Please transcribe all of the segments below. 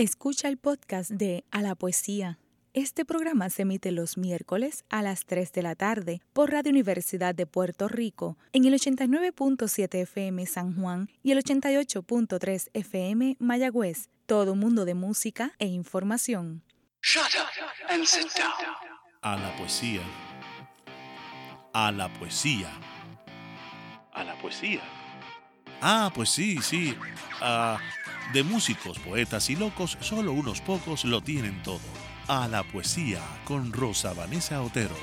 Escucha el podcast de A la Poesía. Este programa se emite los miércoles a las 3 de la tarde por Radio Universidad de Puerto Rico en el 89.7 FM San Juan y el 88.3 FM Mayagüez. Todo mundo de música e información. A la poesía. A la poesía. A la poesía. Ah, pues sí, sí. Ah, de músicos, poetas y locos, solo unos pocos lo tienen todo. A la poesía con Rosa Vanessa Otero.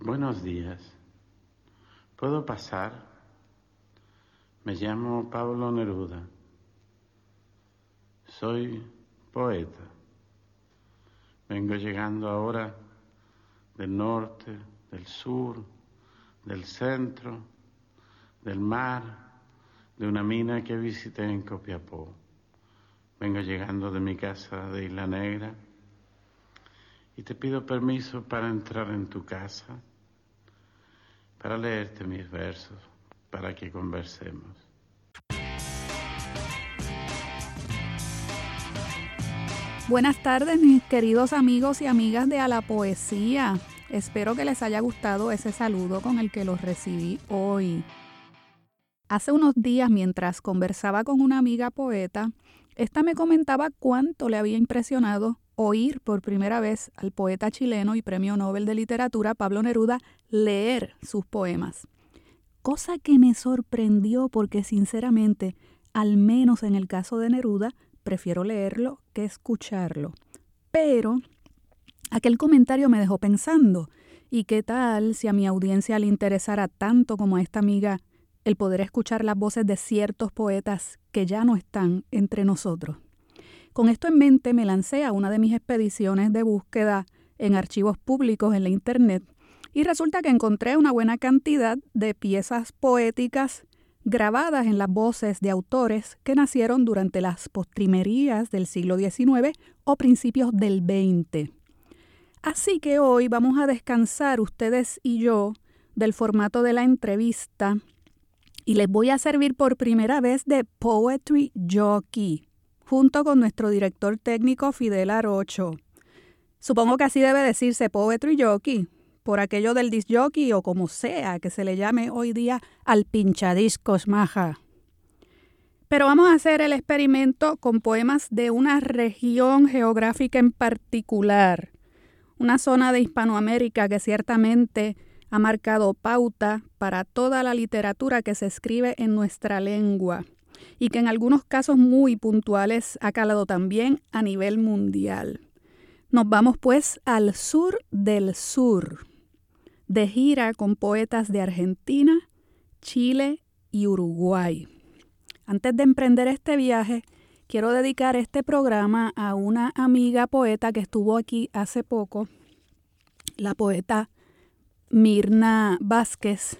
Buenos días. ¿Puedo pasar? Me llamo Pablo Neruda. Soy poeta. Vengo llegando ahora del norte, del sur, del centro, del mar, de una mina que visité en Copiapó. Vengo llegando de mi casa de Isla Negra y te pido permiso para entrar en tu casa, para leerte mis versos, para que conversemos. Buenas tardes mis queridos amigos y amigas de A la Poesía. Espero que les haya gustado ese saludo con el que los recibí hoy. Hace unos días mientras conversaba con una amiga poeta, esta me comentaba cuánto le había impresionado oír por primera vez al poeta chileno y premio Nobel de Literatura Pablo Neruda leer sus poemas. Cosa que me sorprendió porque sinceramente, al menos en el caso de Neruda, prefiero leerlo que escucharlo. Pero aquel comentario me dejó pensando, ¿y qué tal si a mi audiencia le interesara tanto como a esta amiga el poder escuchar las voces de ciertos poetas que ya no están entre nosotros? Con esto en mente me lancé a una de mis expediciones de búsqueda en archivos públicos en la Internet y resulta que encontré una buena cantidad de piezas poéticas grabadas en las voces de autores que nacieron durante las postrimerías del siglo XIX o principios del XX. Así que hoy vamos a descansar ustedes y yo del formato de la entrevista y les voy a servir por primera vez de Poetry Jockey, junto con nuestro director técnico Fidel Arocho. Supongo que así debe decirse Poetry Jockey, por aquello del disc jockey o como sea que se le llame hoy día al pinchadiscos maja. Pero vamos a hacer el experimento con poemas de una región geográfica en particular, una zona de Hispanoamérica que ciertamente ha marcado pauta para toda la literatura que se escribe en nuestra lengua y que en algunos casos muy puntuales ha calado también a nivel mundial. Nos vamos pues al sur del sur de gira con poetas de Argentina, Chile y Uruguay. Antes de emprender este viaje, quiero dedicar este programa a una amiga poeta que estuvo aquí hace poco, la poeta Mirna Vázquez,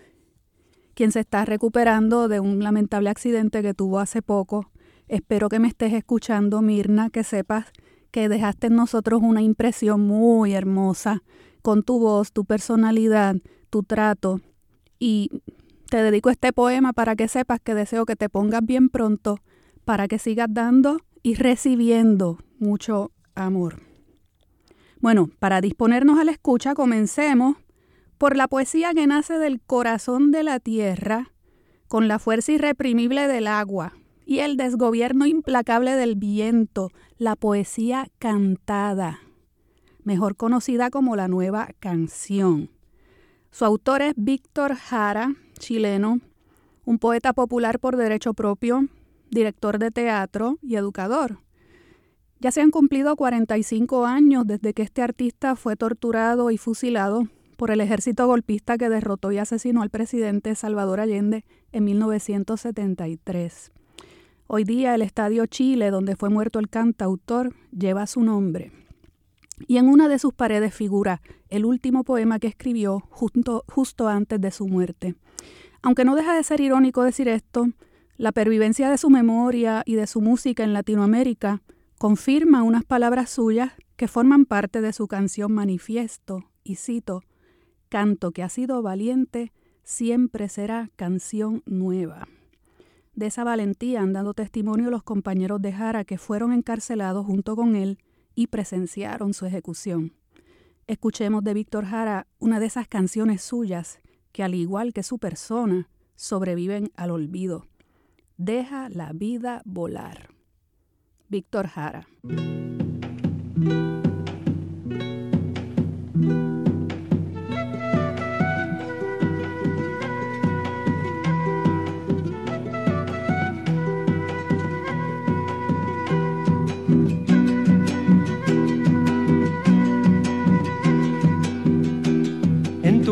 quien se está recuperando de un lamentable accidente que tuvo hace poco. Espero que me estés escuchando, Mirna, que sepas que dejaste en nosotros una impresión muy hermosa con tu voz, tu personalidad, tu trato. Y te dedico este poema para que sepas que deseo que te pongas bien pronto, para que sigas dando y recibiendo mucho amor. Bueno, para disponernos a la escucha, comencemos por la poesía que nace del corazón de la tierra, con la fuerza irreprimible del agua y el desgobierno implacable del viento, la poesía cantada mejor conocida como la nueva canción. Su autor es Víctor Jara, chileno, un poeta popular por derecho propio, director de teatro y educador. Ya se han cumplido 45 años desde que este artista fue torturado y fusilado por el ejército golpista que derrotó y asesinó al presidente Salvador Allende en 1973. Hoy día el Estadio Chile, donde fue muerto el cantautor, lleva su nombre y en una de sus paredes figura el último poema que escribió justo antes de su muerte. Aunque no deja de ser irónico decir esto, la pervivencia de su memoria y de su música en Latinoamérica confirma unas palabras suyas que forman parte de su canción Manifiesto, y cito, canto que ha sido valiente siempre será canción nueva. De esa valentía han dado testimonio los compañeros de Jara que fueron encarcelados junto con él y presenciaron su ejecución. Escuchemos de Víctor Jara una de esas canciones suyas que al igual que su persona sobreviven al olvido. Deja la vida volar. Víctor Jara.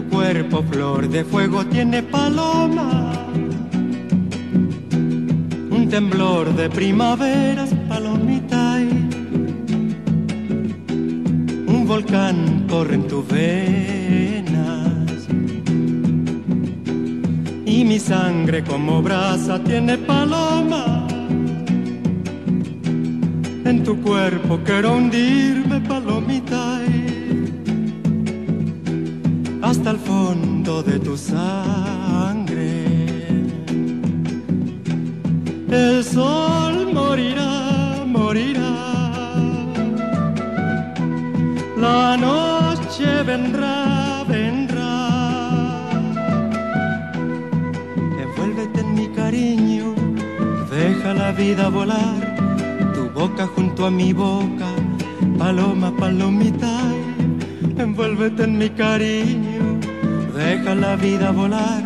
Cuerpo flor de fuego tiene paloma. Un temblor de primaveras, palomita. un volcán corre en tus venas. Y mi sangre como brasa tiene paloma. En tu cuerpo quiero hundirme, hasta el fondo de tu sangre. El sol morirá, morirá. La noche vendrá, vendrá. Envuélvete en mi cariño, deja la vida volar. Tu boca junto a mi boca, paloma, palomita. Envuélvete en mi cariño deja la vida volar,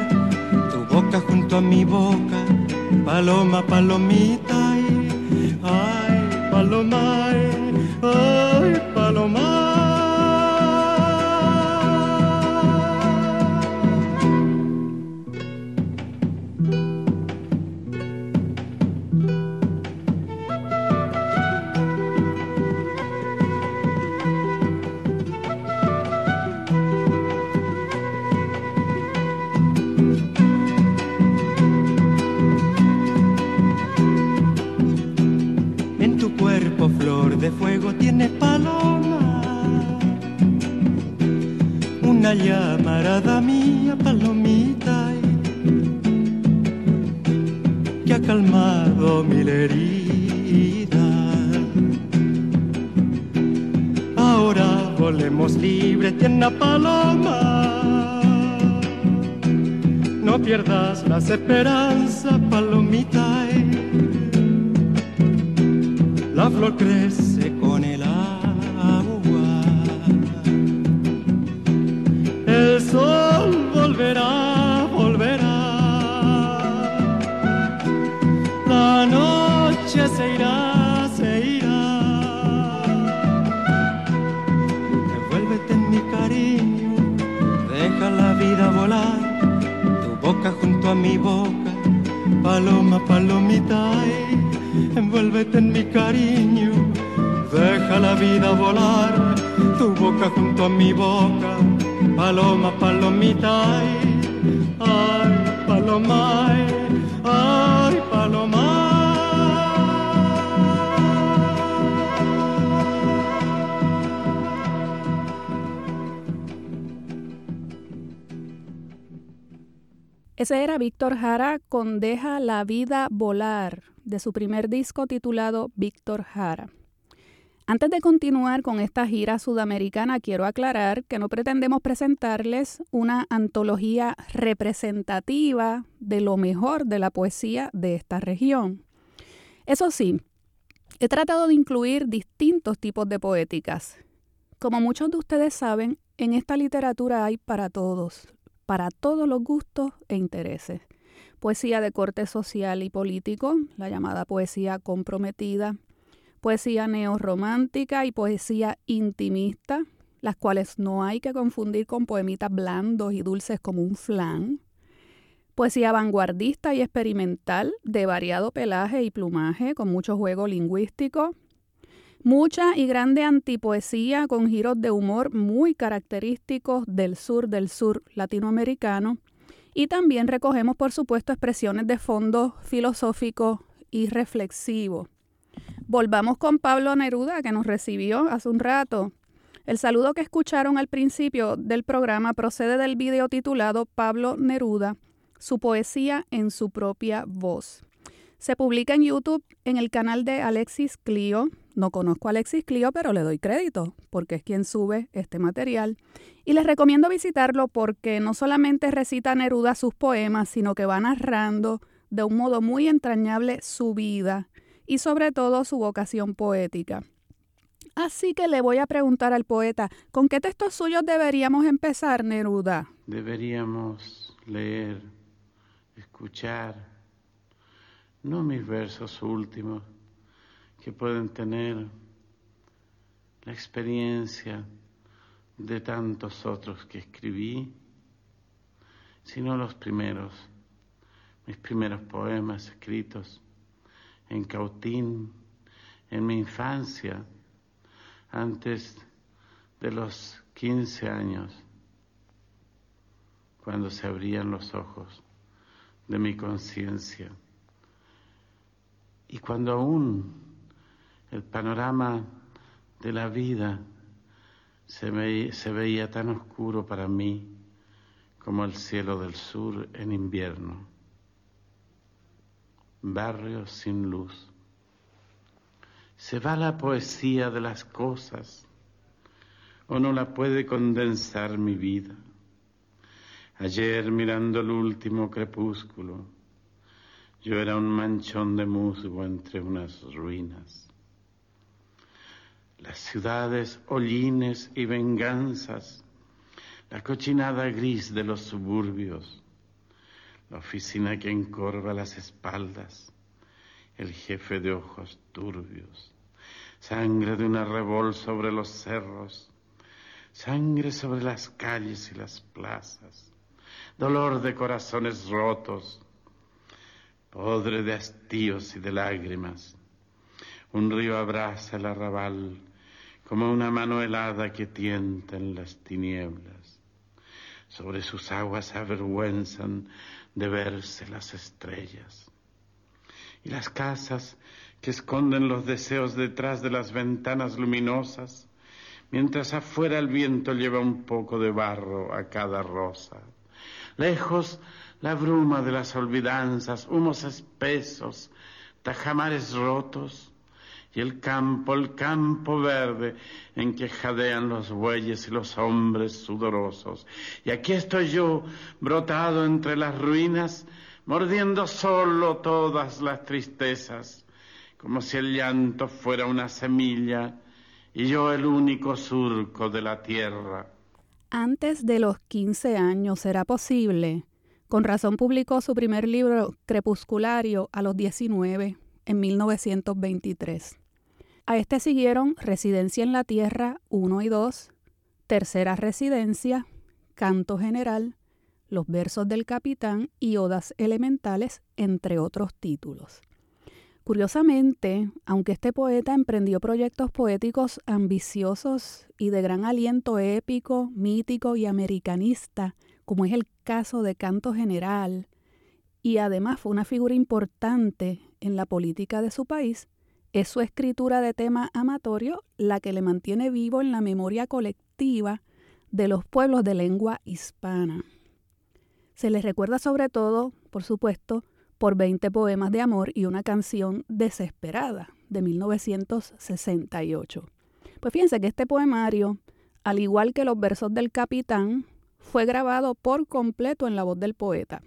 tu boca junto a mi boca, paloma, palomita, ay, paloma, llamarada mía palomita que ha calmado mi herida. Ahora volemos libre, tienda paloma. No pierdas las esperanzas, palomita. La flor crece volverá, volverá. La noche se irá, se irá. Envuélvete en mi cariño, deja la vida volar. Tu boca junto a mi boca, paloma, palomita. Envuélvete en mi cariño, deja la vida volar. Tu boca junto a mi boca paloma, palomita, ay, paloma, ay, paloma. Ese era Víctor Jara con Deja la vida volar, de su primer disco titulado Víctor Jara. Antes de continuar con esta gira sudamericana, quiero aclarar que no pretendemos presentarles una antología representativa de lo mejor de la poesía de esta región. Eso sí, he tratado de incluir distintos tipos de poéticas. Como muchos de ustedes saben, en esta literatura hay para todos, para todos los gustos e intereses. Poesía de corte social y político, la llamada poesía comprometida, poesía neorromántica y poesía intimista, las cuales no hay que confundir con poemitas blandos y dulces como un flan. Poesía vanguardista y experimental de variado pelaje y plumaje, con mucho juego lingüístico. Mucha y grande antipoesía con giros de humor muy característicos del sur del sur latinoamericano. Y también recogemos, por supuesto, expresiones de fondo filosófico y reflexivo. Volvamos con Pablo Neruda, que nos recibió hace un rato. El saludo que escucharon al principio del programa procede del video titulado Pablo Neruda, su poesía en su propia voz. Se publica en YouTube en el canal de Alexis Clio. No conozco a Alexis Clio, pero le doy crédito porque es quien sube este material. Y les recomiendo visitarlo porque no solamente recita Neruda sus poemas, sino que va narrando de un modo muy entrañable su vida y sobre todo su vocación poética. Así que le voy a preguntar al poeta, ¿con qué textos suyos deberíamos empezar, Neruda? Deberíamos leer, escuchar, no mis versos últimos, que pueden tener la experiencia de tantos otros que escribí, sino los primeros, mis primeros poemas escritos en Cautín, en mi infancia, antes de los 15 años, cuando se abrían los ojos de mi conciencia. Y cuando aún el panorama de la vida se, veía tan oscuro para mí como el cielo del sur en invierno. Barrios sin luz. Se va la poesía de las cosas o no la puede condensar mi vida. Ayer mirando el último crepúsculo, yo era un manchón de musgo entre unas ruinas. Las ciudades, hollines y venganzas, la cochinada gris de los suburbios, la oficina que encorva las espaldas, el jefe de ojos turbios, sangre de una revol sobre los cerros, sangre sobre las calles y las plazas, dolor de corazones rotos, podre de hastíos y de lágrimas. Un río abraza el arrabal como una mano helada que tienta en las tinieblas. Sobre sus aguas avergüenzan de verse las estrellas. Y las casas que esconden los deseos detrás de las ventanas luminosas, mientras afuera el viento lleva un poco de barro a cada rosa. Lejos la bruma de las olvidanzas, humos espesos, tajamares rotos, y el campo, el campo verde en que jadean los bueyes y los hombres sudorosos. Y aquí estoy yo, brotado entre las ruinas, mordiendo solo todas las tristezas, como si el llanto fuera una semilla y yo el único surco de la tierra. Antes de los quince años será posible con razón publicó su primer libro Crepusculario a los 19 en 1923. A este siguieron Residencia en la Tierra 1 y 2, Tercera Residencia, Canto General, Los Versos del Capitán y Odas Elementales, entre otros títulos. Curiosamente, aunque este poeta emprendió proyectos poéticos ambiciosos y de gran aliento épico, mítico y americanista, como es el caso de Canto General, y además fue una figura importante en la política de su país, es su escritura de tema amatorio la que le mantiene vivo en la memoria colectiva de los pueblos de lengua hispana. Se les recuerda sobre todo, por supuesto, por 20 poemas de amor y una canción desesperada de 1968. Pues fíjense que este poemario, al igual que los versos del capitán, fue grabado por completo en la voz del poeta.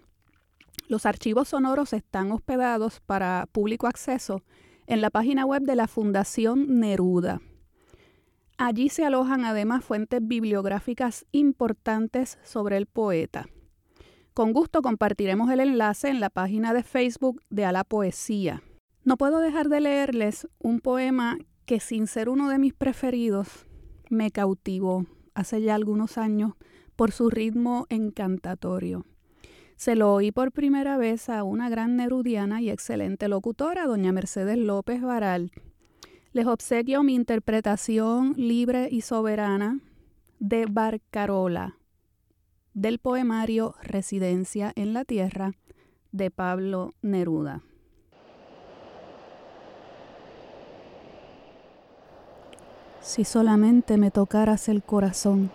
Los archivos sonoros están hospedados para público acceso en la página web de la Fundación Neruda. Allí se alojan además fuentes bibliográficas importantes sobre el poeta. Con gusto compartiremos el enlace en la página de Facebook de A la Poesía. No puedo dejar de leerles un poema que sin ser uno de mis preferidos me cautivó hace ya algunos años por su ritmo encantatorio. Se lo oí por primera vez a una gran nerudiana y excelente locutora, doña Mercedes López Varal. Les obsequio mi interpretación libre y soberana de Barcarola, del poemario Residencia en la Tierra de Pablo Neruda. Si solamente me tocaras el corazón,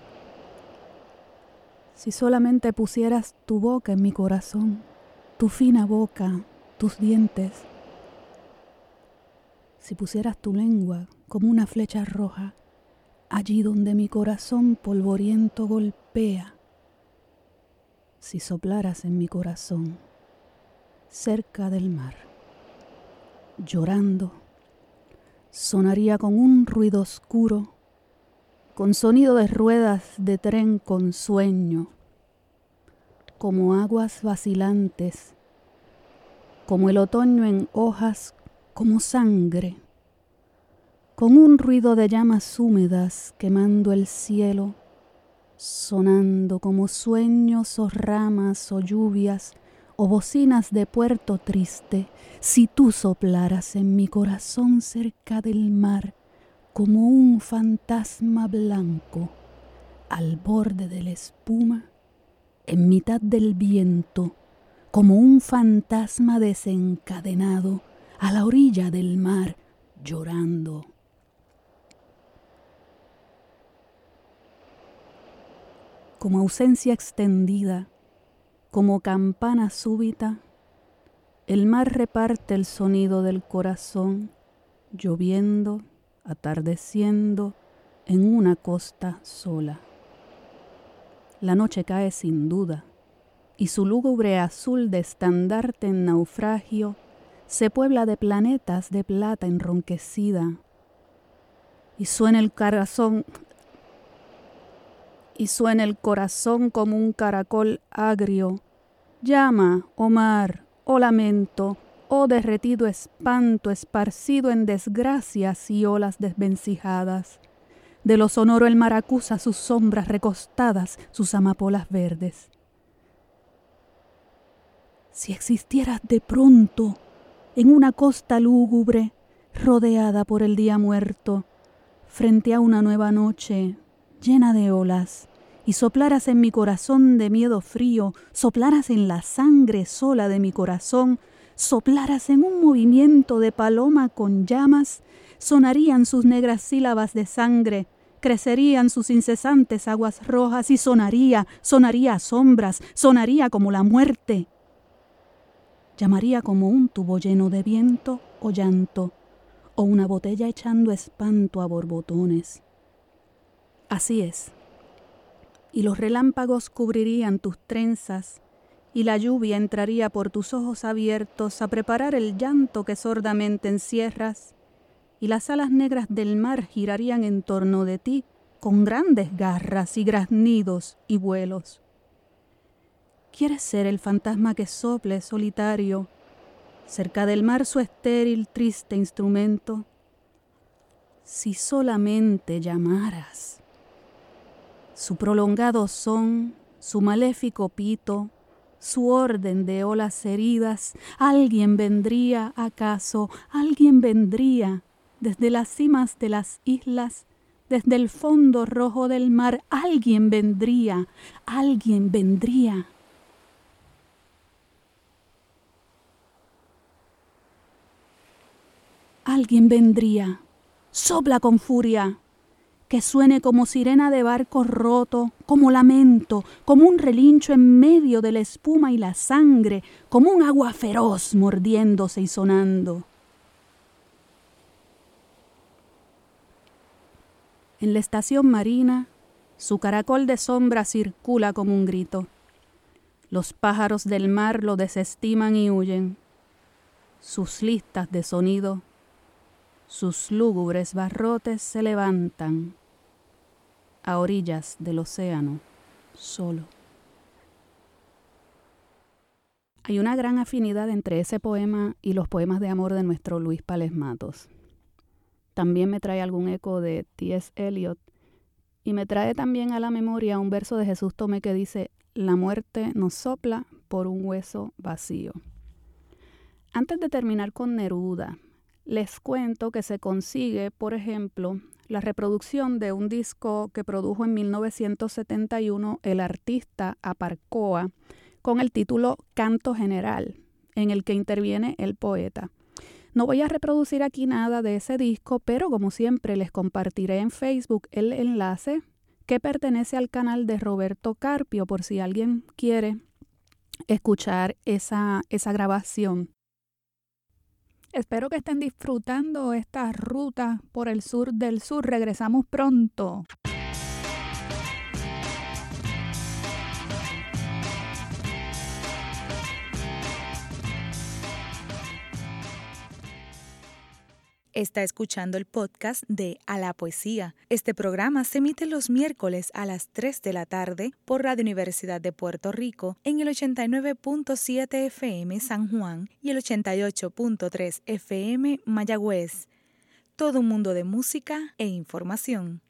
si solamente pusieras tu boca en mi corazón, tu fina boca, tus dientes, si pusieras tu lengua como una flecha roja, allí donde mi corazón polvoriento golpea, si soplaras en mi corazón, cerca del mar, llorando, sonaría con un ruido oscuro, con sonido de ruedas de tren con sueño, como aguas vacilantes, como el otoño en hojas como sangre, con un ruido de llamas húmedas quemando el cielo, sonando como sueños o ramas o lluvias o bocinas de puerto triste, si tú soplaras en mi corazón cerca del mar como un fantasma blanco al borde de la espuma, en mitad del viento, como un fantasma desencadenado, a la orilla del mar llorando. Como ausencia extendida, como campana súbita, el mar reparte el sonido del corazón, lloviendo, atardeciendo en una costa sola. La noche cae sin duda, y su lúgubre azul de estandarte en naufragio se puebla de planetas de plata enronquecida y suena el corazón y suena el corazón como un caracol agrio. Llama, oh mar, oh lamento, oh derretido espanto esparcido en desgracias y olas desvencijadas. De lo sonoro el mar acusa sus sombras recostadas, sus amapolas verdes. Si existieras de pronto, en una costa lúgubre, rodeada por el día muerto, frente a una nueva noche llena de olas, y soplaras en mi corazón de miedo frío, soplaras en la sangre sola de mi corazón, soplaras en un movimiento de paloma con llamas, sonarían sus negras sílabas de sangre, crecerían sus incesantes aguas rojas y sonaría, sonaría a sombras, sonaría como la muerte llamaría como un tubo lleno de viento o llanto, o una botella echando espanto a borbotones. Así es. Y los relámpagos cubrirían tus trenzas, y la lluvia entraría por tus ojos abiertos a preparar el llanto que sordamente encierras, y las alas negras del mar girarían en torno de ti con grandes garras y graznidos y vuelos. ¿Quieres ser el fantasma que sople solitario cerca del mar su estéril, triste instrumento? Si solamente llamaras. Su prolongado son, su maléfico pito, su orden de olas heridas, alguien vendría acaso, alguien vendría desde las cimas de las islas, desde el fondo rojo del mar, alguien vendría, alguien vendría. Alguien vendría. Sopla con furia. Que suene como sirena de barco roto, como lamento, como un relincho en medio de la espuma y la sangre, como un agua feroz mordiéndose y sonando. En la estación marina, su caracol de sombra circula como un grito. Los pájaros del mar lo desestiman y huyen. Sus listas de sonido sus lúgubres barrotes se levantan a orillas del océano solo. Hay una gran afinidad entre ese poema y los poemas de amor de nuestro Luis Pales Matos. También me trae algún eco de T.S. Eliot y me trae también a la memoria un verso de Jesús Tomé que dice, la muerte nos sopla por un hueso vacío. Antes de terminar con Neruda, les cuento que se consigue, por ejemplo, la reproducción de un disco que produjo en 1971 el artista Aparcoa con el título Canto General, en el que interviene el poeta. No voy a reproducir aquí nada de ese disco, pero como siempre les compartiré en Facebook el enlace que pertenece al canal de Roberto Carpio por si alguien quiere escuchar esa, esa grabación. Espero que estén disfrutando esta ruta por el sur del sur. Regresamos pronto. Está escuchando el podcast de A la Poesía. Este programa se emite los miércoles a las 3 de la tarde por Radio Universidad de Puerto Rico en el 89.7 FM San Juan y el 88.3 FM Mayagüez. Todo un mundo de música e información.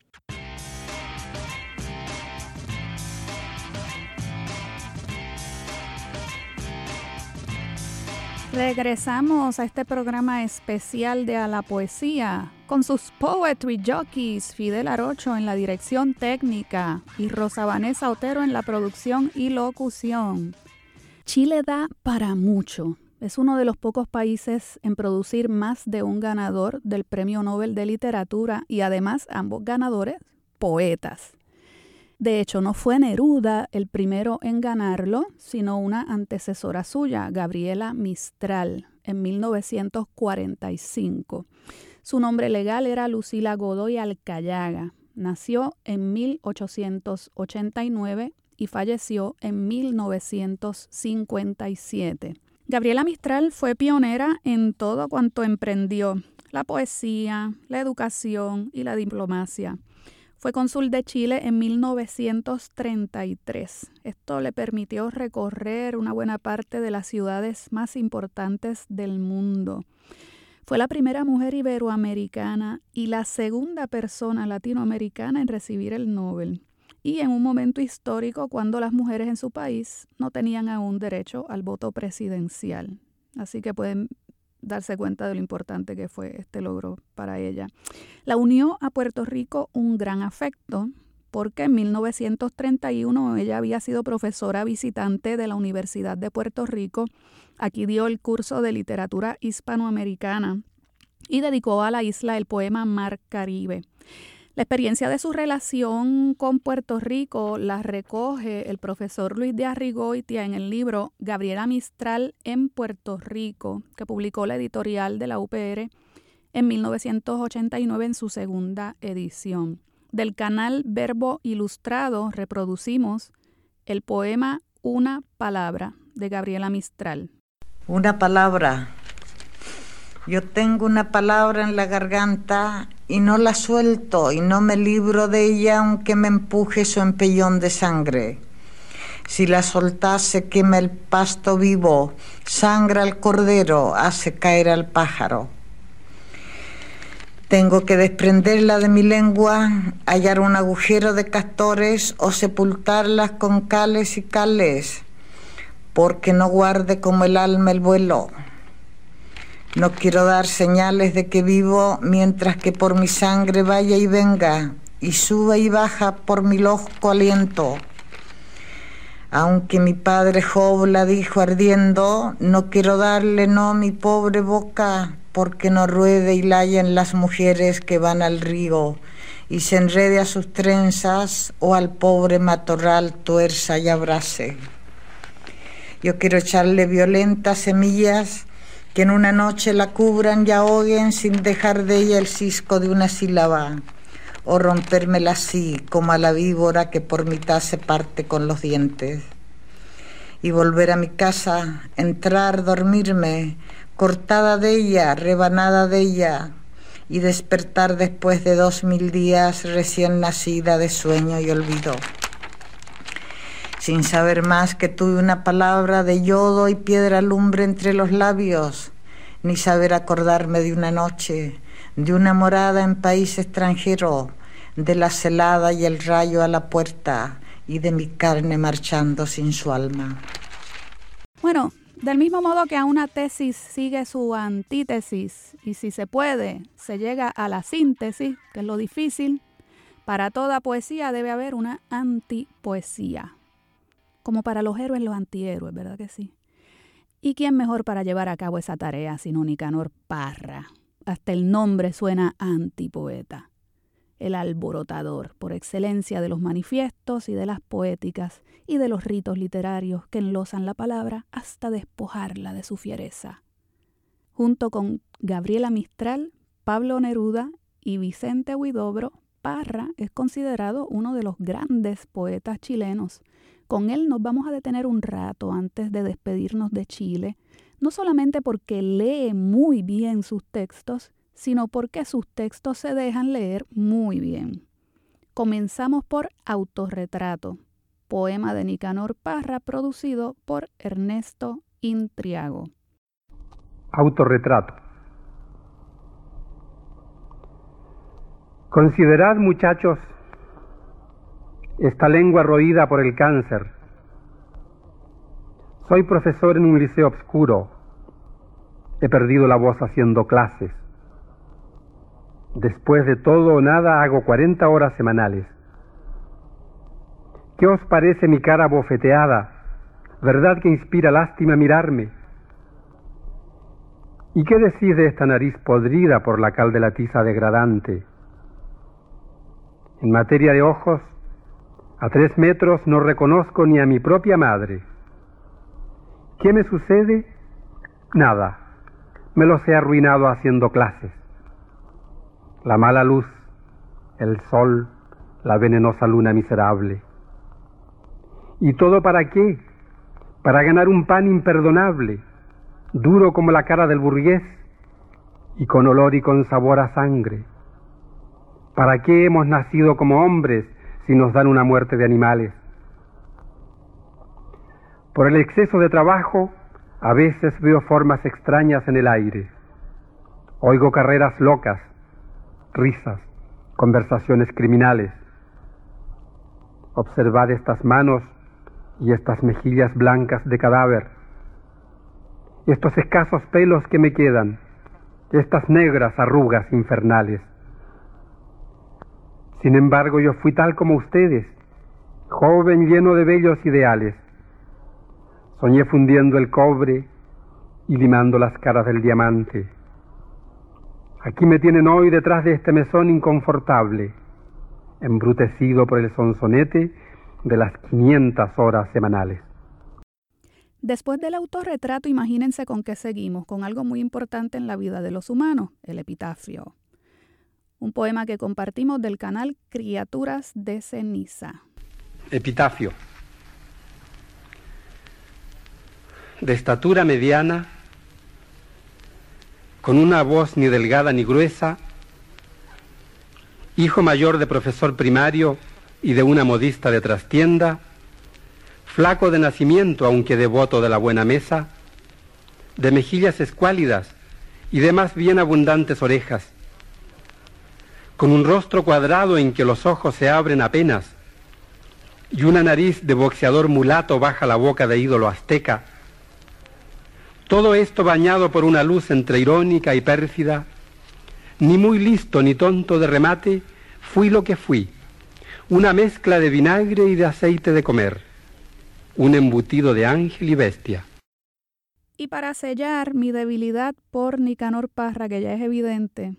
Regresamos a este programa especial de A la Poesía con sus Poetry Jockeys, Fidel Arocho en la dirección técnica y Rosa Vanessa Otero en la producción y locución. Chile da para mucho. Es uno de los pocos países en producir más de un ganador del Premio Nobel de Literatura y además ambos ganadores poetas. De hecho, no fue Neruda el primero en ganarlo, sino una antecesora suya, Gabriela Mistral, en 1945. Su nombre legal era Lucila Godoy Alcayaga. Nació en 1889 y falleció en 1957. Gabriela Mistral fue pionera en todo cuanto emprendió, la poesía, la educación y la diplomacia. Fue cónsul de Chile en 1933. Esto le permitió recorrer una buena parte de las ciudades más importantes del mundo. Fue la primera mujer iberoamericana y la segunda persona latinoamericana en recibir el Nobel. Y en un momento histórico cuando las mujeres en su país no tenían aún derecho al voto presidencial. Así que pueden darse cuenta de lo importante que fue este logro para ella. La unió a Puerto Rico un gran afecto porque en 1931 ella había sido profesora visitante de la Universidad de Puerto Rico. Aquí dio el curso de literatura hispanoamericana y dedicó a la isla el poema Mar Caribe. La experiencia de su relación con Puerto Rico la recoge el profesor Luis de Arrigoitia en el libro Gabriela Mistral en Puerto Rico, que publicó la editorial de la UPR en 1989 en su segunda edición. Del canal Verbo Ilustrado reproducimos el poema Una palabra de Gabriela Mistral. Una palabra. Yo tengo una palabra en la garganta y no la suelto y no me libro de ella aunque me empuje su empellón de sangre. Si la soltase quema el pasto vivo, sangra al cordero, hace caer al pájaro. Tengo que desprenderla de mi lengua, hallar un agujero de castores o sepultarlas con cales y cales, porque no guarde como el alma el vuelo. No quiero dar señales de que vivo mientras que por mi sangre vaya y venga y suba y baja por mi loco aliento. Aunque mi padre Job la dijo ardiendo, no quiero darle no mi pobre boca, porque no ruede y layen las mujeres que van al río y se enrede a sus trenzas o al pobre matorral tuerza y abrace. Yo quiero echarle violentas semillas que en una noche la cubran y ahoguen sin dejar de ella el cisco de una sílaba, o rompérmela así como a la víbora que por mitad se parte con los dientes. Y volver a mi casa, entrar, dormirme, cortada de ella, rebanada de ella, y despertar después de dos mil días recién nacida de sueño y olvido. Sin saber más que tuve una palabra de yodo y piedra lumbre entre los labios, ni saber acordarme de una noche, de una morada en país extranjero, de la celada y el rayo a la puerta, y de mi carne marchando sin su alma. Bueno, del mismo modo que a una tesis sigue su antítesis, y si se puede, se llega a la síntesis, que es lo difícil, para toda poesía debe haber una antipoesía como para los héroes los antihéroes, ¿verdad que sí? ¿Y quién mejor para llevar a cabo esa tarea sino Nicanor Parra? Hasta el nombre suena antipoeta. El alborotador por excelencia de los manifiestos y de las poéticas y de los ritos literarios que enlosan la palabra hasta despojarla de su fiereza. Junto con Gabriela Mistral, Pablo Neruda y Vicente Huidobro, Parra es considerado uno de los grandes poetas chilenos con él nos vamos a detener un rato antes de despedirnos de Chile, no solamente porque lee muy bien sus textos, sino porque sus textos se dejan leer muy bien. Comenzamos por Autorretrato, poema de Nicanor Parra producido por Ernesto Intriago. Autorretrato. Considerad, muchachos, esta lengua roída por el cáncer. Soy profesor en un liceo obscuro. He perdido la voz haciendo clases. Después de todo o nada hago 40 horas semanales. ¿Qué os parece mi cara bofeteada? ¿Verdad que inspira lástima mirarme? ¿Y qué decís de esta nariz podrida por la cal de la tiza degradante? En materia de ojos, a tres metros no reconozco ni a mi propia madre. ¿Qué me sucede? Nada. Me los he arruinado haciendo clases. La mala luz, el sol, la venenosa luna miserable. ¿Y todo para qué? Para ganar un pan imperdonable, duro como la cara del burgués y con olor y con sabor a sangre. ¿Para qué hemos nacido como hombres si nos dan una muerte de animales. Por el exceso de trabajo, a veces veo formas extrañas en el aire. Oigo carreras locas, risas, conversaciones criminales. Observad estas manos y estas mejillas blancas de cadáver, estos escasos pelos que me quedan, estas negras arrugas infernales. Sin embargo, yo fui tal como ustedes, joven lleno de bellos ideales. Soñé fundiendo el cobre y limando las caras del diamante. Aquí me tienen hoy detrás de este mesón inconfortable, embrutecido por el sonsonete de las 500 horas semanales. Después del autorretrato, imagínense con qué seguimos, con algo muy importante en la vida de los humanos, el epitafio un poema que compartimos del canal Criaturas de Ceniza. Epitafio. De estatura mediana, con una voz ni delgada ni gruesa, hijo mayor de profesor primario y de una modista de trastienda, flaco de nacimiento aunque devoto de la buena mesa, de mejillas escuálidas y de más bien abundantes orejas, con un rostro cuadrado en que los ojos se abren apenas, y una nariz de boxeador mulato baja la boca de ídolo azteca. Todo esto bañado por una luz entre irónica y pérfida, ni muy listo ni tonto de remate, fui lo que fui, una mezcla de vinagre y de aceite de comer, un embutido de ángel y bestia. Y para sellar mi debilidad por Nicanor Parra, que ya es evidente,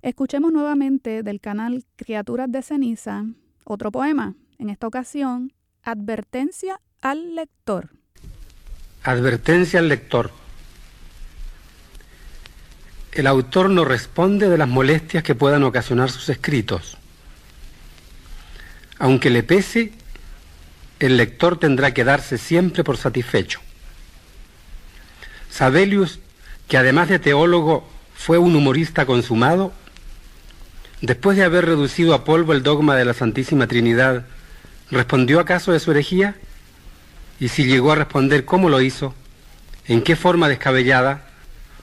Escuchemos nuevamente del canal Criaturas de Ceniza otro poema, en esta ocasión, Advertencia al lector. Advertencia al lector. El autor no responde de las molestias que puedan ocasionar sus escritos. Aunque le pese, el lector tendrá que darse siempre por satisfecho. Sabelius, que además de teólogo fue un humorista consumado, Después de haber reducido a polvo el dogma de la Santísima Trinidad, ¿respondió acaso de su herejía? Y si llegó a responder, ¿cómo lo hizo? ¿En qué forma descabellada?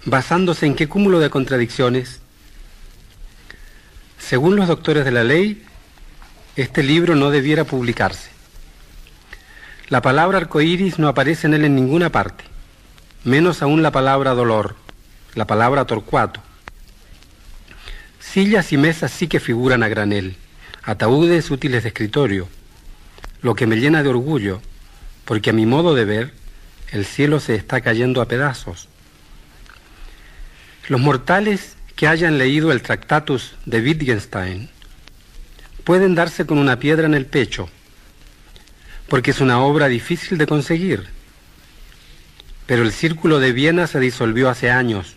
¿Basándose en qué cúmulo de contradicciones? Según los doctores de la ley, este libro no debiera publicarse. La palabra arcoíris no aparece en él en ninguna parte, menos aún la palabra dolor, la palabra torcuato Sillas y mesas sí que figuran a granel, ataúdes útiles de escritorio, lo que me llena de orgullo, porque a mi modo de ver, el cielo se está cayendo a pedazos. Los mortales que hayan leído el Tractatus de Wittgenstein pueden darse con una piedra en el pecho, porque es una obra difícil de conseguir. Pero el Círculo de Viena se disolvió hace años.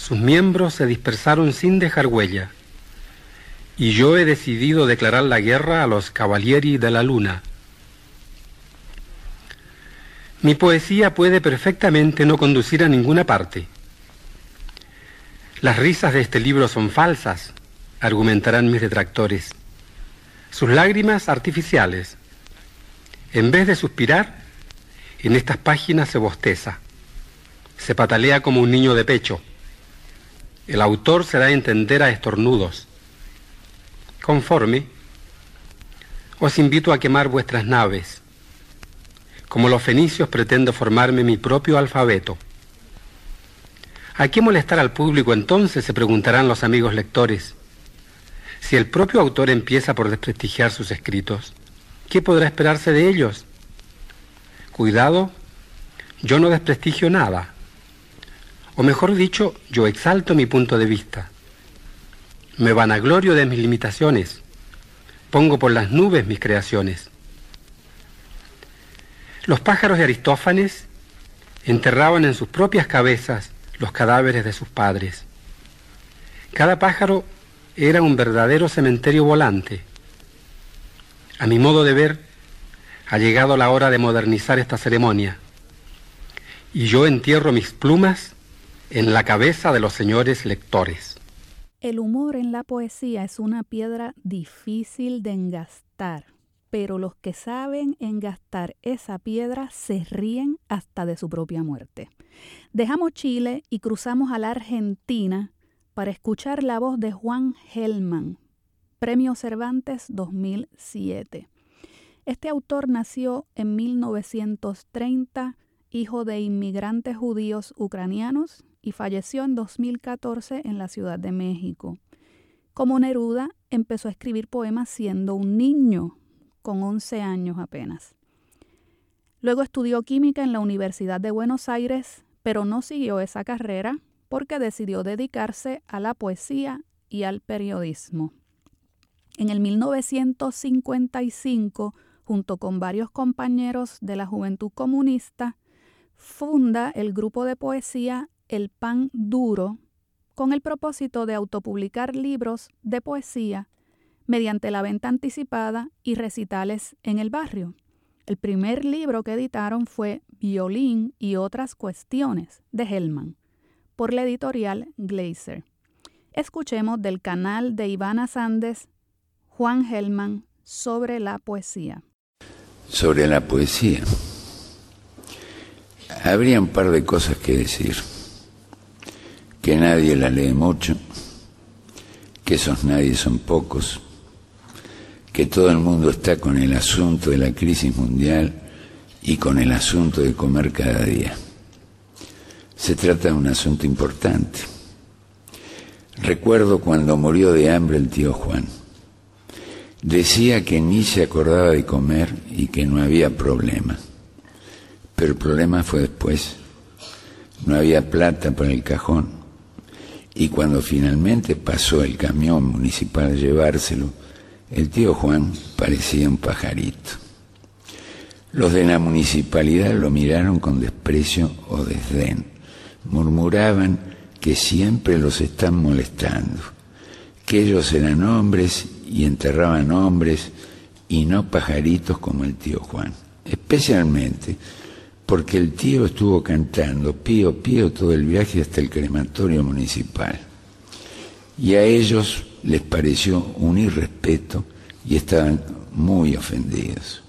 Sus miembros se dispersaron sin dejar huella. Y yo he decidido declarar la guerra a los Cavalieri de la Luna. Mi poesía puede perfectamente no conducir a ninguna parte. Las risas de este libro son falsas, argumentarán mis detractores. Sus lágrimas artificiales. En vez de suspirar, en estas páginas se bosteza, se patalea como un niño de pecho. El autor se da a entender a estornudos. Conforme, os invito a quemar vuestras naves como los fenicios pretendo formarme mi propio alfabeto. ¿A qué molestar al público entonces? se preguntarán los amigos lectores. Si el propio autor empieza por desprestigiar sus escritos, ¿qué podrá esperarse de ellos? Cuidado, yo no desprestigio nada. O mejor dicho, yo exalto mi punto de vista. Me vanaglorio de mis limitaciones. Pongo por las nubes mis creaciones. Los pájaros de Aristófanes enterraban en sus propias cabezas los cadáveres de sus padres. Cada pájaro era un verdadero cementerio volante. A mi modo de ver, ha llegado la hora de modernizar esta ceremonia. Y yo entierro mis plumas en la cabeza de los señores lectores. El humor en la poesía es una piedra difícil de engastar pero los que saben engastar esa piedra se ríen hasta de su propia muerte. Dejamos Chile y cruzamos a la Argentina para escuchar la voz de Juan Gelman, Premio Cervantes 2007. Este autor nació en 1930, hijo de inmigrantes judíos ucranianos, y falleció en 2014 en la Ciudad de México. Como Neruda, empezó a escribir poemas siendo un niño, con 11 años apenas. Luego estudió química en la Universidad de Buenos Aires, pero no siguió esa carrera porque decidió dedicarse a la poesía y al periodismo. En el 1955, junto con varios compañeros de la Juventud Comunista, funda el grupo de poesía El Pan Duro con el propósito de autopublicar libros de poesía mediante la venta anticipada y recitales en el barrio. El primer libro que editaron fue Violín y otras cuestiones de Hellman, por la editorial Glazer. Escuchemos del canal de Ivana Sandes, Juan Hellman, sobre la poesía. Sobre la poesía. Habría un par de cosas que decir. Que nadie la lee mucho, que esos nadie son pocos, que todo el mundo está con el asunto de la crisis mundial y con el asunto de comer cada día. Se trata de un asunto importante. Recuerdo cuando murió de hambre el tío Juan. Decía que ni se acordaba de comer y que no había problema. Pero el problema fue después. No había plata para el cajón. Y cuando finalmente pasó el camión municipal a llevárselo, el tío Juan parecía un pajarito. Los de la municipalidad lo miraron con desprecio o desdén. Murmuraban que siempre los están molestando, que ellos eran hombres y enterraban hombres y no pajaritos como el tío Juan. Especialmente porque el tío estuvo cantando pío pío todo el viaje hasta el crematorio municipal. Y a ellos les pareció un irrespeto y estaban muy ofendidos.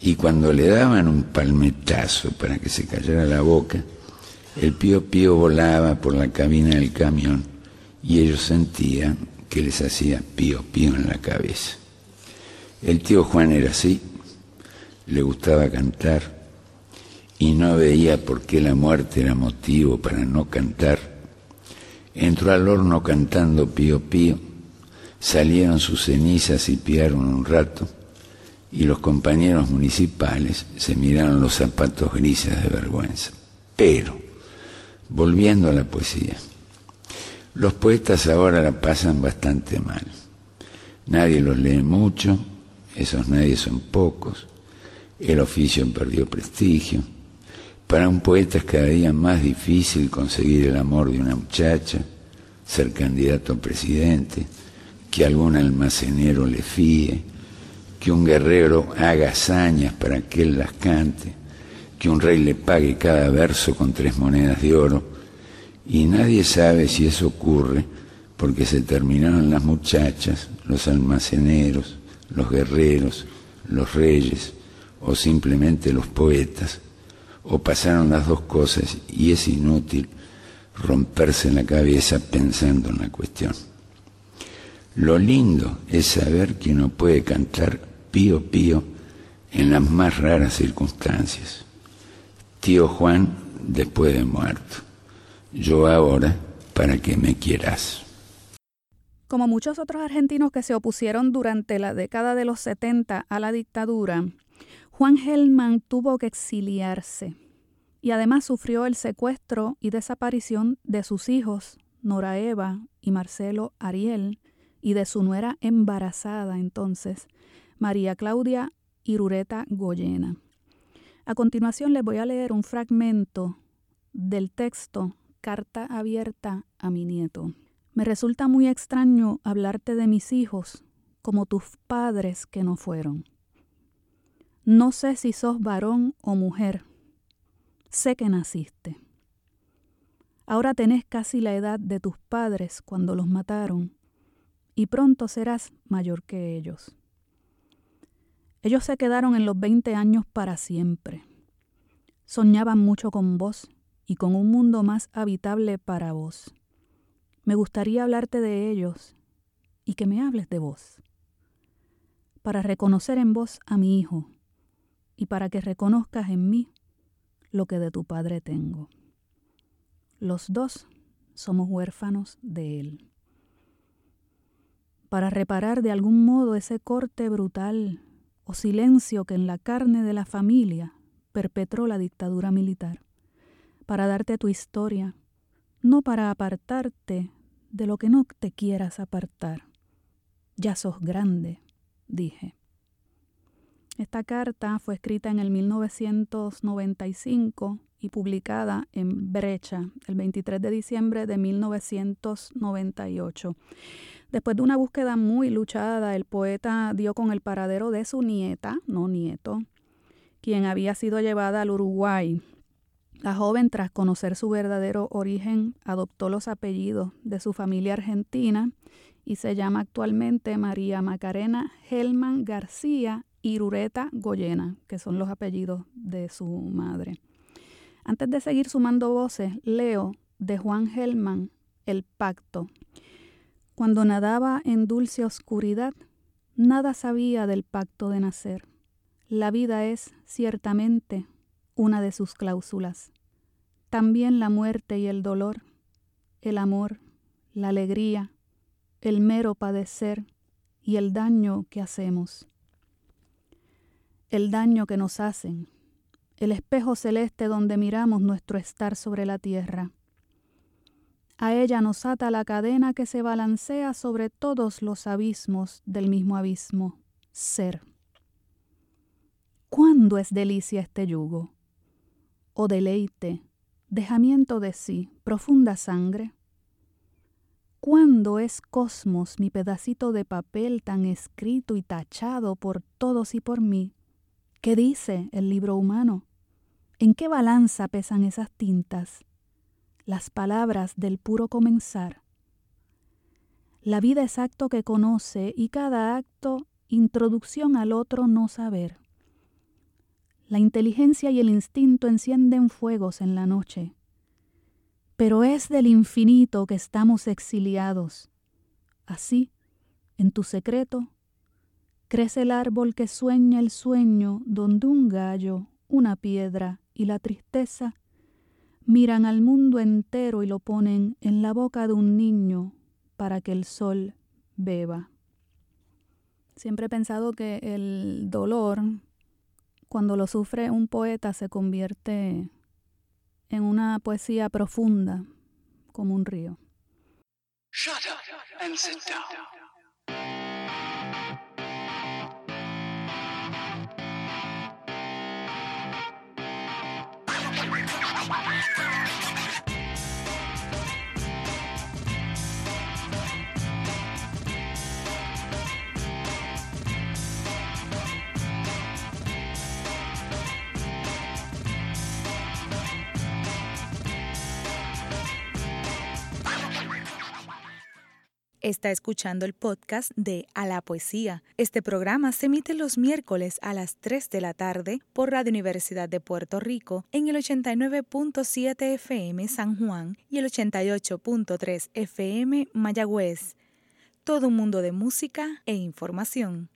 Y cuando le daban un palmetazo para que se callara la boca, el pío pío volaba por la cabina del camión y ellos sentían que les hacía pío pío en la cabeza. El tío Juan era así, le gustaba cantar y no veía por qué la muerte era motivo para no cantar. Entró al horno cantando pío pío Salieron sus cenizas y piaron un rato y los compañeros municipales se miraron los zapatos grises de vergüenza. Pero, volviendo a la poesía, los poetas ahora la pasan bastante mal. Nadie los lee mucho, esos nadie son pocos, el oficio perdió prestigio. Para un poeta es cada día más difícil conseguir el amor de una muchacha, ser candidato a presidente, que algún almacenero le fíe, que un guerrero haga hazañas para que él las cante, que un rey le pague cada verso con tres monedas de oro, y nadie sabe si eso ocurre porque se terminaron las muchachas, los almaceneros, los guerreros, los reyes, o simplemente los poetas, o pasaron las dos cosas y es inútil romperse la cabeza pensando en la cuestión. Lo lindo es saber que uno puede cantar pío pío en las más raras circunstancias. Tío Juan después de muerto. Yo ahora para que me quieras. Como muchos otros argentinos que se opusieron durante la década de los 70 a la dictadura, Juan Gelman tuvo que exiliarse y además sufrió el secuestro y desaparición de sus hijos, Nora Eva y Marcelo Ariel, y de su nuera embarazada entonces, María Claudia Irureta Goyena. A continuación les voy a leer un fragmento del texto Carta abierta a mi nieto. Me resulta muy extraño hablarte de mis hijos como tus padres que no fueron. No sé si sos varón o mujer. Sé que naciste. Ahora tenés casi la edad de tus padres cuando los mataron y pronto serás mayor que ellos. Ellos se quedaron en los 20 años para siempre. Soñaban mucho con vos y con un mundo más habitable para vos. Me gustaría hablarte de ellos y que me hables de vos, para reconocer en vos a mi hijo y para que reconozcas en mí lo que de tu padre tengo. Los dos somos huérfanos de él. Para reparar de algún modo ese corte brutal o silencio que en la carne de la familia perpetró la dictadura militar, para darte tu historia, no para apartarte de lo que no te quieras apartar. Ya sos grande, dije. Esta carta fue escrita en el 1995 y publicada en Brecha el 23 de diciembre de 1998. Después de una búsqueda muy luchada, el poeta dio con el paradero de su nieta, no nieto, quien había sido llevada al Uruguay. La joven, tras conocer su verdadero origen, adoptó los apellidos de su familia argentina y se llama actualmente María Macarena Helman García Irureta Goyena, que son los apellidos de su madre. Antes de seguir sumando voces, leo de Juan Helman El Pacto, cuando nadaba en dulce oscuridad, nada sabía del pacto de nacer. La vida es, ciertamente, una de sus cláusulas. También la muerte y el dolor, el amor, la alegría, el mero padecer y el daño que hacemos. El daño que nos hacen, el espejo celeste donde miramos nuestro estar sobre la tierra, a ella nos ata la cadena que se balancea sobre todos los abismos del mismo abismo, ser. ¿Cuándo es delicia este yugo? ¿O deleite, dejamiento de sí, profunda sangre? ¿Cuándo es cosmos mi pedacito de papel tan escrito y tachado por todos y por mí? ¿Qué dice el libro humano? ¿En qué balanza pesan esas tintas? las palabras del puro comenzar. La vida es acto que conoce y cada acto introducción al otro no saber. La inteligencia y el instinto encienden fuegos en la noche, pero es del infinito que estamos exiliados. Así, en tu secreto, crece el árbol que sueña el sueño donde un gallo, una piedra y la tristeza miran al mundo entero y lo ponen en la boca de un niño para que el sol beba. Siempre he pensado que el dolor, cuando lo sufre un poeta, se convierte en una poesía profunda, como un río. Está escuchando el podcast de A la Poesía. Este programa se emite los miércoles a las 3 de la tarde por Radio Universidad de Puerto Rico en el 89.7 FM San Juan y el 88.3 FM Mayagüez. Todo un mundo de música e información.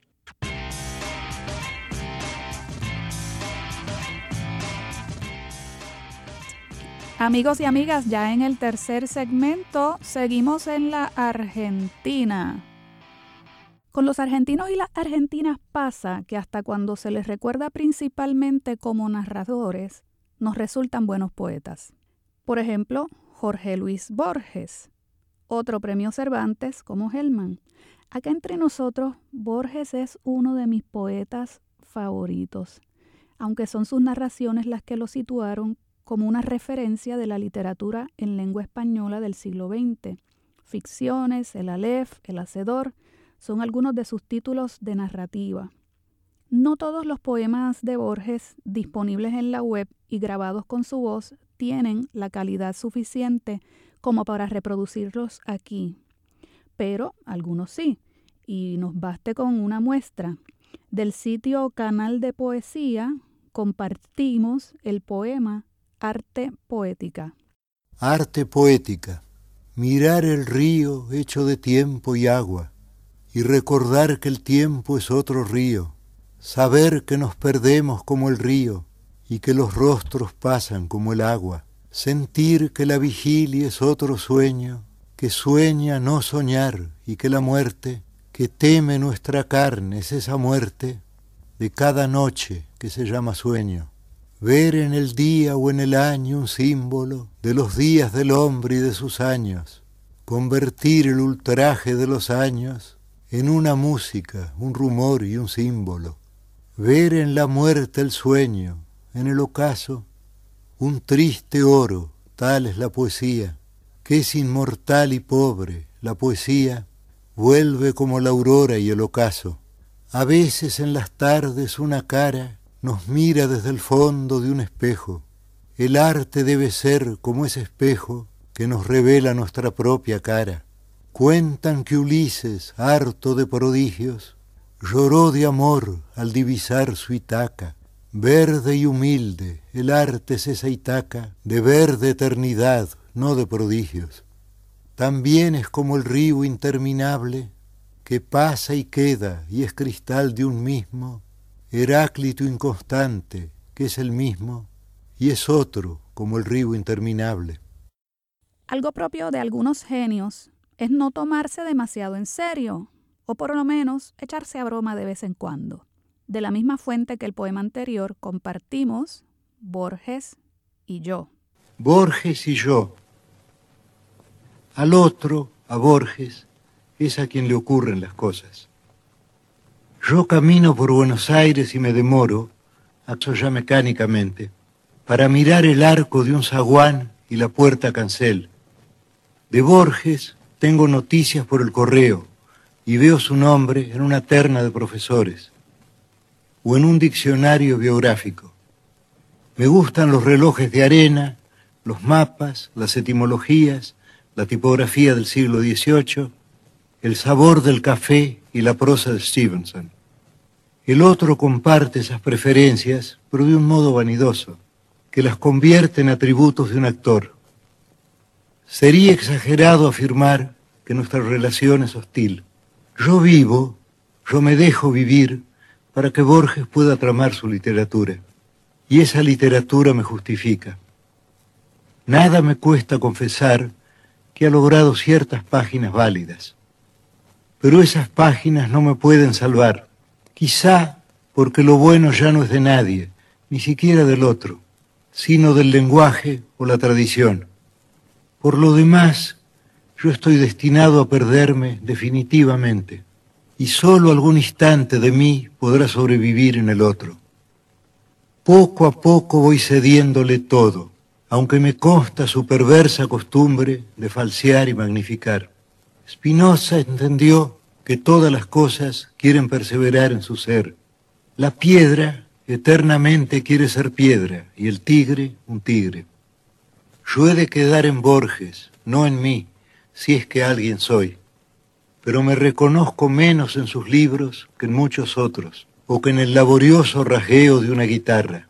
Amigos y amigas, ya en el tercer segmento seguimos en la Argentina. Con los argentinos y las argentinas pasa que hasta cuando se les recuerda principalmente como narradores, nos resultan buenos poetas. Por ejemplo, Jorge Luis Borges, otro premio Cervantes como Hellman. Acá entre nosotros, Borges es uno de mis poetas favoritos, aunque son sus narraciones las que lo situaron como una referencia de la literatura en lengua española del siglo XX. Ficciones, El Aleph, El Hacedor, son algunos de sus títulos de narrativa. No todos los poemas de Borges disponibles en la web y grabados con su voz tienen la calidad suficiente como para reproducirlos aquí, pero algunos sí, y nos baste con una muestra. Del sitio Canal de Poesía compartimos el poema Arte poética. Arte poética. Mirar el río hecho de tiempo y agua, y recordar que el tiempo es otro río, saber que nos perdemos como el río, y que los rostros pasan como el agua, sentir que la vigilia es otro sueño, que sueña no soñar, y que la muerte, que teme nuestra carne, es esa muerte de cada noche que se llama sueño ver en el día o en el año un símbolo de los días del hombre y de sus años, convertir el ultraje de los años en una música, un rumor y un símbolo, ver en la muerte el sueño, en el ocaso, un triste oro, tal es la poesía, que es inmortal y pobre, la poesía vuelve como la aurora y el ocaso, a veces en las tardes una cara nos mira desde el fondo de un espejo. El arte debe ser como ese espejo que nos revela nuestra propia cara. Cuentan que Ulises, harto de prodigios, lloró de amor al divisar su Itaca. Verde y humilde, el arte es esa Itaca de verde eternidad, no de prodigios. También es como el río interminable que pasa y queda y es cristal de un mismo Heráclito inconstante, que es el mismo, y es otro, como el río interminable. Algo propio de algunos genios es no tomarse demasiado en serio, o por lo menos echarse a broma de vez en cuando. De la misma fuente que el poema anterior compartimos Borges y yo. Borges y yo. Al otro, a Borges, es a quien le ocurren las cosas. Yo camino por Buenos Aires y me demoro, acto ya mecánicamente, para mirar el arco de un zaguán y la puerta cancel. De Borges tengo noticias por el correo y veo su nombre en una terna de profesores o en un diccionario biográfico. Me gustan los relojes de arena, los mapas, las etimologías, la tipografía del siglo XVIII, el sabor del café y la prosa de Stevenson. El otro comparte esas preferencias, pero de un modo vanidoso, que las convierte en atributos de un actor. Sería exagerado afirmar que nuestra relación es hostil. Yo vivo, yo me dejo vivir para que Borges pueda tramar su literatura. Y esa literatura me justifica. Nada me cuesta confesar que ha logrado ciertas páginas válidas pero esas páginas no me pueden salvar. Quizá porque lo bueno ya no es de nadie, ni siquiera del otro, sino del lenguaje o la tradición. Por lo demás, yo estoy destinado a perderme definitivamente, y solo algún instante de mí podrá sobrevivir en el otro. Poco a poco voy cediéndole todo, aunque me consta su perversa costumbre de falsear y magnificar. Spinoza entendió que todas las cosas quieren perseverar en su ser. La piedra eternamente quiere ser piedra y el tigre un tigre. Yo he de quedar en Borges, no en mí, si es que alguien soy, pero me reconozco menos en sus libros que en muchos otros, o que en el laborioso rasgueo de una guitarra.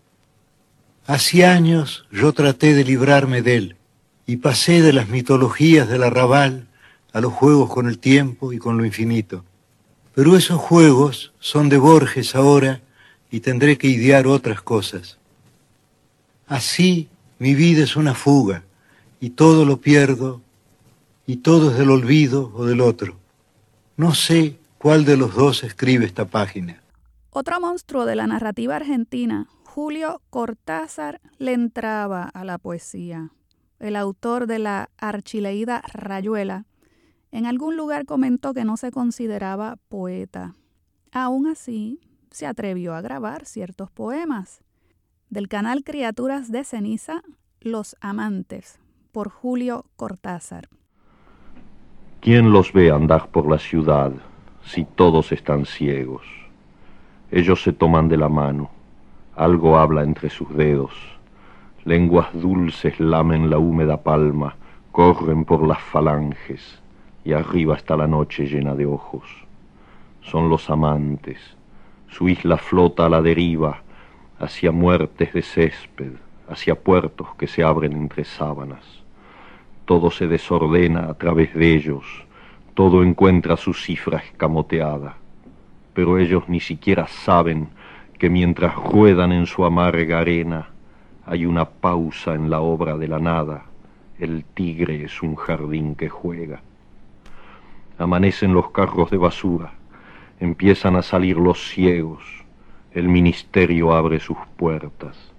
Hace años yo traté de librarme de él y pasé de las mitologías del arrabal a los juegos con el tiempo y con lo infinito. Pero esos juegos son de Borges ahora y tendré que idear otras cosas. Así mi vida es una fuga y todo lo pierdo y todo es del olvido o del otro. No sé cuál de los dos escribe esta página. Otro monstruo de la narrativa argentina, Julio Cortázar, le entraba a la poesía. El autor de la archileída Rayuela en algún lugar comentó que no se consideraba poeta. Aún así, se atrevió a grabar ciertos poemas. Del canal Criaturas de Ceniza, Los Amantes, por Julio Cortázar. ¿Quién los ve andar por la ciudad si todos están ciegos? Ellos se toman de la mano, algo habla entre sus dedos, lenguas dulces lamen la húmeda palma, corren por las falanges, y arriba está la noche llena de ojos. Son los amantes, su isla flota a la deriva, hacia muertes de césped, hacia puertos que se abren entre sábanas. Todo se desordena a través de ellos, todo encuentra su cifra escamoteada, pero ellos ni siquiera saben que mientras ruedan en su amarga arena, hay una pausa en la obra de la nada, el tigre es un jardín que juega. Amanecen los carros de basura, empiezan a salir los ciegos, el ministerio abre sus puertas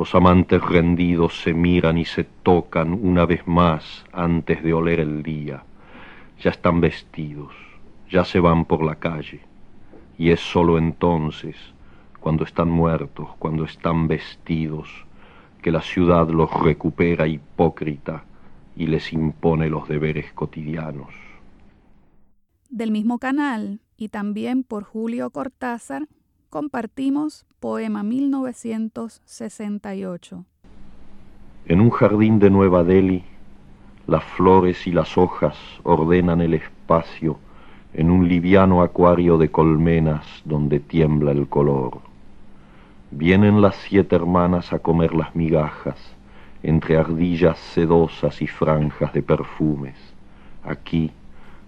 los amantes rendidos se miran y se tocan una vez más antes de oler el día. Ya están vestidos, ya se van por la calle. Y es sólo entonces, cuando están muertos, cuando están vestidos, que la ciudad los recupera hipócrita y les impone los deberes cotidianos. Del mismo canal y también por Julio Cortázar, compartimos Poema 1968. En un jardín de Nueva Delhi, las flores y las hojas ordenan el espacio en un liviano acuario de colmenas donde tiembla el color. Vienen las siete hermanas a comer las migajas entre ardillas sedosas y franjas de perfumes. Aquí,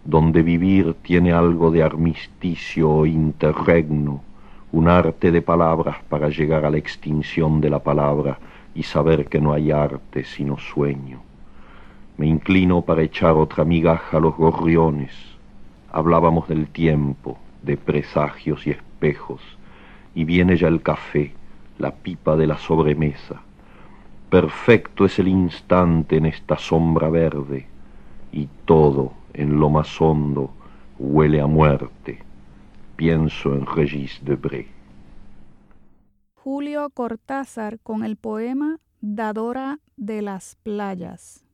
donde vivir tiene algo de armisticio o interregno, un arte de palabras para llegar a la extinción de la palabra y saber que no hay arte sino sueño. Me inclino para echar otra migaja a los gorriones. Hablábamos del tiempo, de presagios y espejos, y viene ya el café, la pipa de la sobremesa. Perfecto es el instante en esta sombra verde, y todo en lo más hondo huele a muerte pienso en Regis Debré. Julio Cortázar con el poema Dadora de las playas.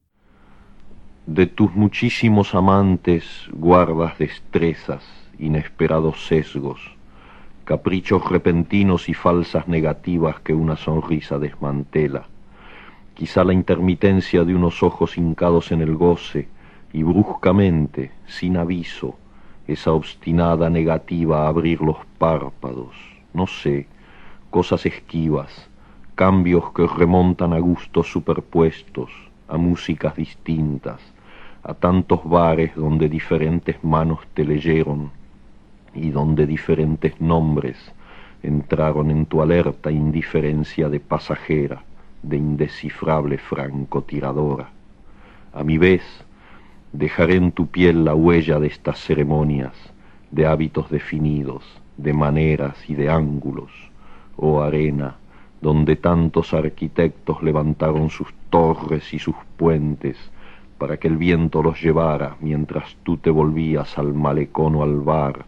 De tus muchísimos amantes guardas destrezas, inesperados sesgos, caprichos repentinos y falsas negativas que una sonrisa desmantela. Quizá la intermitencia de unos ojos hincados en el goce y bruscamente, sin aviso, esa obstinada negativa a abrir los párpados, no sé, cosas esquivas, cambios que remontan a gustos superpuestos, a músicas distintas, a tantos bares donde diferentes manos te leyeron y donde diferentes nombres entraron en tu alerta indiferencia de pasajera, de indescifrable francotiradora. A mi vez, Dejaré en tu piel la huella de estas ceremonias, de hábitos definidos, de maneras y de ángulos, oh arena, donde tantos arquitectos levantaron sus torres y sus puentes para que el viento los llevara mientras tú te volvías al malecón o al bar,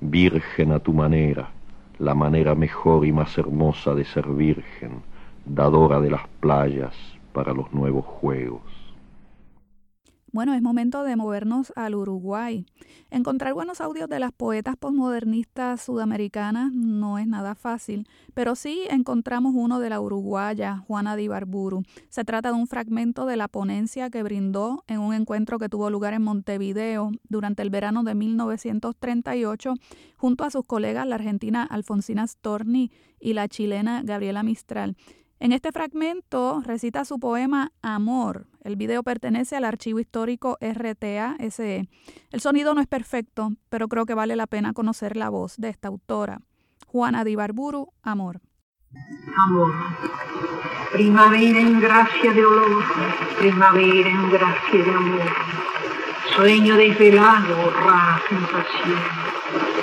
virgen a tu manera, la manera mejor y más hermosa de ser virgen, dadora de las playas para los nuevos juegos. Bueno, es momento de movernos al Uruguay. Encontrar buenos audios de las poetas posmodernistas sudamericanas no es nada fácil, pero sí encontramos uno de la uruguaya Juana Di Barburu. Se trata de un fragmento de la ponencia que brindó en un encuentro que tuvo lugar en Montevideo durante el verano de 1938 junto a sus colegas la argentina Alfonsina Storni y la chilena Gabriela Mistral. En este fragmento recita su poema Amor. El video pertenece al archivo histórico RTA-SE. El sonido no es perfecto, pero creo que vale la pena conocer la voz de esta autora. Juana Di Barburu, Amor. Amor, primavera en gracia de olor, primavera en gracia de amor, sueño desvelado, rara sensación,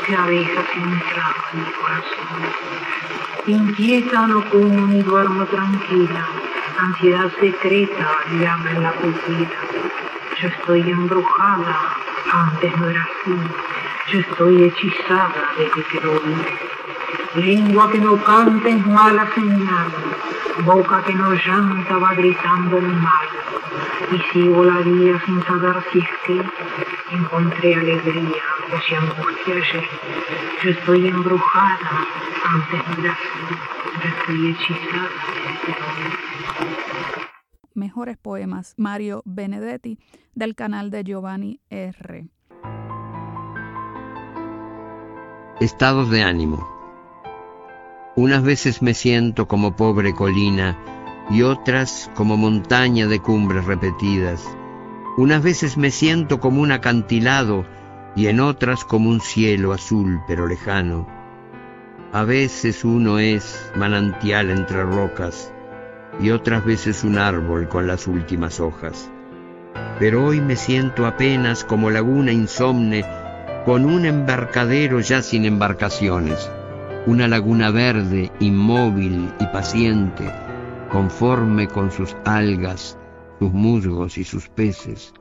que abejas entraba en mi corazón Inquieta no como ni duermo tranquila, ansiedad secreta llama en la pupila. Yo estoy embrujada, antes no era así. Yo estoy hechizada desde que lo vi. Lengua que no canta es mala señal, boca que no llanta va gritando el mal. Y sigo la vía sin saber si es que encontré alegría o si angustia ayer. Yo estoy embrujada, antes de yo estoy hechizada Mejores poemas, Mario Benedetti, del canal de Giovanni R. Estados de ánimo. Unas veces me siento como pobre colina y otras como montaña de cumbres repetidas. Unas veces me siento como un acantilado y en otras como un cielo azul pero lejano. A veces uno es manantial entre rocas y otras veces un árbol con las últimas hojas. Pero hoy me siento apenas como laguna insomne con un embarcadero ya sin embarcaciones, una laguna verde, inmóvil y paciente, conforme con sus algas, sus musgos y sus peces,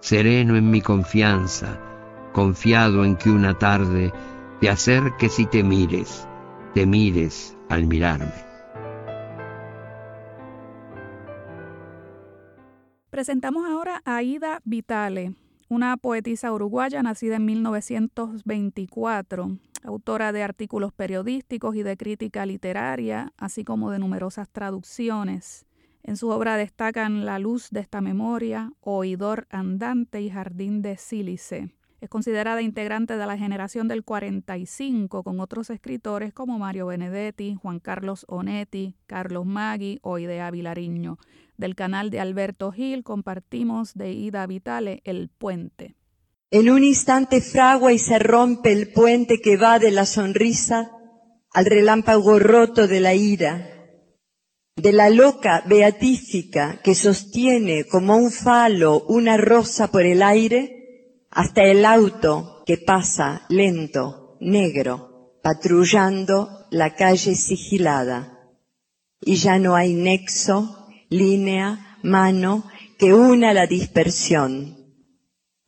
sereno en mi confianza, confiado en que una tarde te acerques y te mires, te mires al mirarme. Presentamos ahora a Ida Vitale, una poetisa uruguaya nacida en 1924, autora de artículos periodísticos y de crítica literaria, así como de numerosas traducciones. En su obra destacan La luz de esta memoria, Oidor andante y Jardín de Sílice. Es considerada integrante de la generación del 45 con otros escritores como Mario Benedetti, Juan Carlos Onetti, Carlos Maggi o Idea Vilariño. Del canal de Alberto Gil compartimos de Ida Vitale El Puente. En un instante fragua y se rompe el puente que va de la sonrisa al relámpago roto de la ira, de la loca beatífica que sostiene como un falo una rosa por el aire, hasta el auto que pasa lento, negro, patrullando la calle sigilada. Y ya no hay nexo, línea, mano que una la dispersión.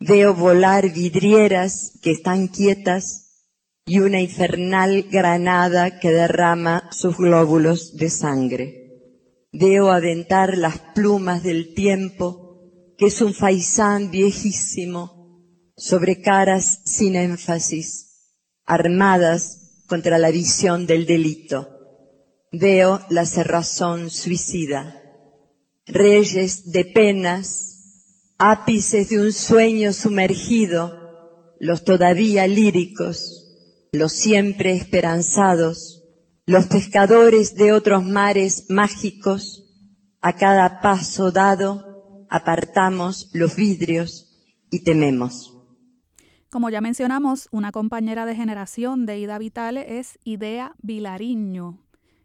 Veo volar vidrieras que están quietas y una infernal granada que derrama sus glóbulos de sangre. Veo aventar las plumas del tiempo, que es un faisán viejísimo, sobre caras sin énfasis, armadas contra la visión del delito. Veo la cerrazón suicida, reyes de penas, ápices de un sueño sumergido, los todavía líricos, los siempre esperanzados, los pescadores de otros mares mágicos, a cada paso dado apartamos los vidrios y tememos. Como ya mencionamos, una compañera de generación de Ida Vitale es Idea Vilariño,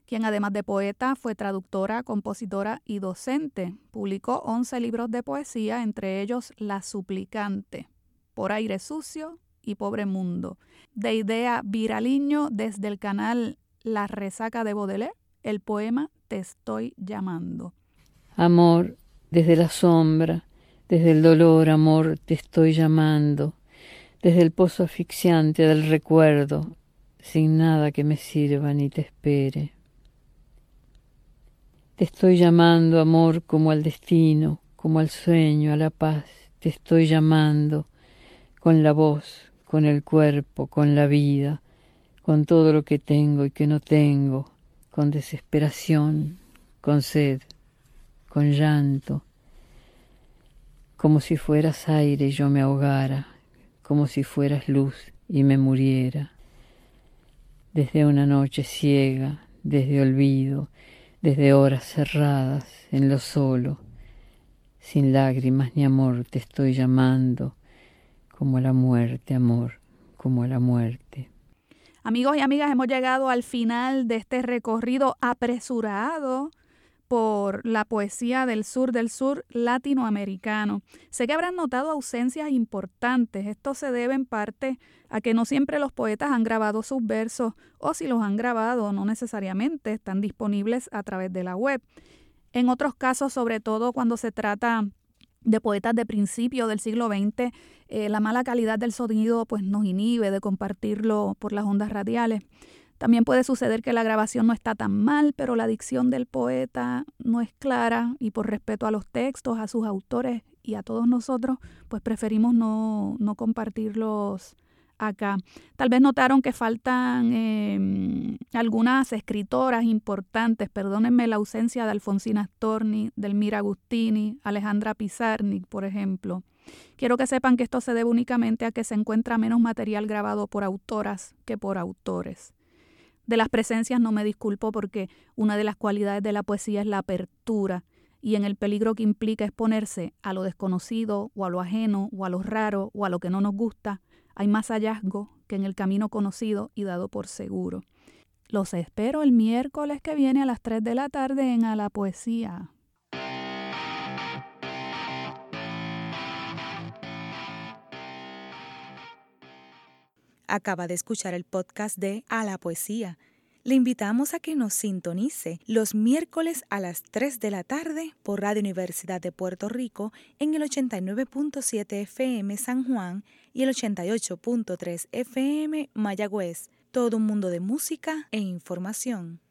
quien además de poeta fue traductora, compositora y docente. Publicó 11 libros de poesía, entre ellos La Suplicante, Por Aire Sucio y Pobre Mundo. De idea viraliño desde el canal La Resaca de Baudelaire, el poema Te estoy llamando. Amor, desde la sombra, desde el dolor, amor, te estoy llamando, desde el pozo asfixiante del recuerdo, sin nada que me sirva ni te espere. Te estoy llamando, amor, como al destino, como al sueño, a la paz. Te estoy llamando con la voz, con el cuerpo, con la vida, con todo lo que tengo y que no tengo, con desesperación, con sed, con llanto, como si fueras aire y yo me ahogara, como si fueras luz y me muriera. Desde una noche ciega, desde olvido, desde horas cerradas en lo solo, sin lágrimas ni amor te estoy llamando, como la muerte, amor, como la muerte. Amigos y amigas, hemos llegado al final de este recorrido apresurado por la poesía del sur del sur latinoamericano. Sé que habrán notado ausencias importantes. Esto se debe en parte a que no siempre los poetas han grabado sus versos o si los han grabado no necesariamente están disponibles a través de la web. En otros casos, sobre todo cuando se trata de poetas de principio del siglo XX, eh, la mala calidad del sonido pues nos inhibe de compartirlo por las ondas radiales. También puede suceder que la grabación no está tan mal, pero la dicción del poeta no es clara y por respeto a los textos, a sus autores y a todos nosotros, pues preferimos no, no compartirlos acá. Tal vez notaron que faltan em, algunas escritoras importantes, perdónenme la ausencia de Alfonsina Storni, Delmira Agustini, Alejandra Pizarnik, por ejemplo. Quiero que sepan que esto se debe únicamente a que se encuentra menos material grabado por autoras que por autores. De las presencias no me disculpo porque una de las cualidades de la poesía es la apertura y en el peligro que implica exponerse a lo desconocido o a lo ajeno o a lo raro o a lo que no nos gusta, hay más hallazgo que en el camino conocido y dado por seguro. Los espero el miércoles que viene a las 3 de la tarde en A la Poesía. Acaba de escuchar el podcast de A la Poesía. Le invitamos a que nos sintonice los miércoles a las 3 de la tarde por Radio Universidad de Puerto Rico en el 89.7 FM San Juan y el 88.3 FM Mayagüez. Todo un mundo de música e información.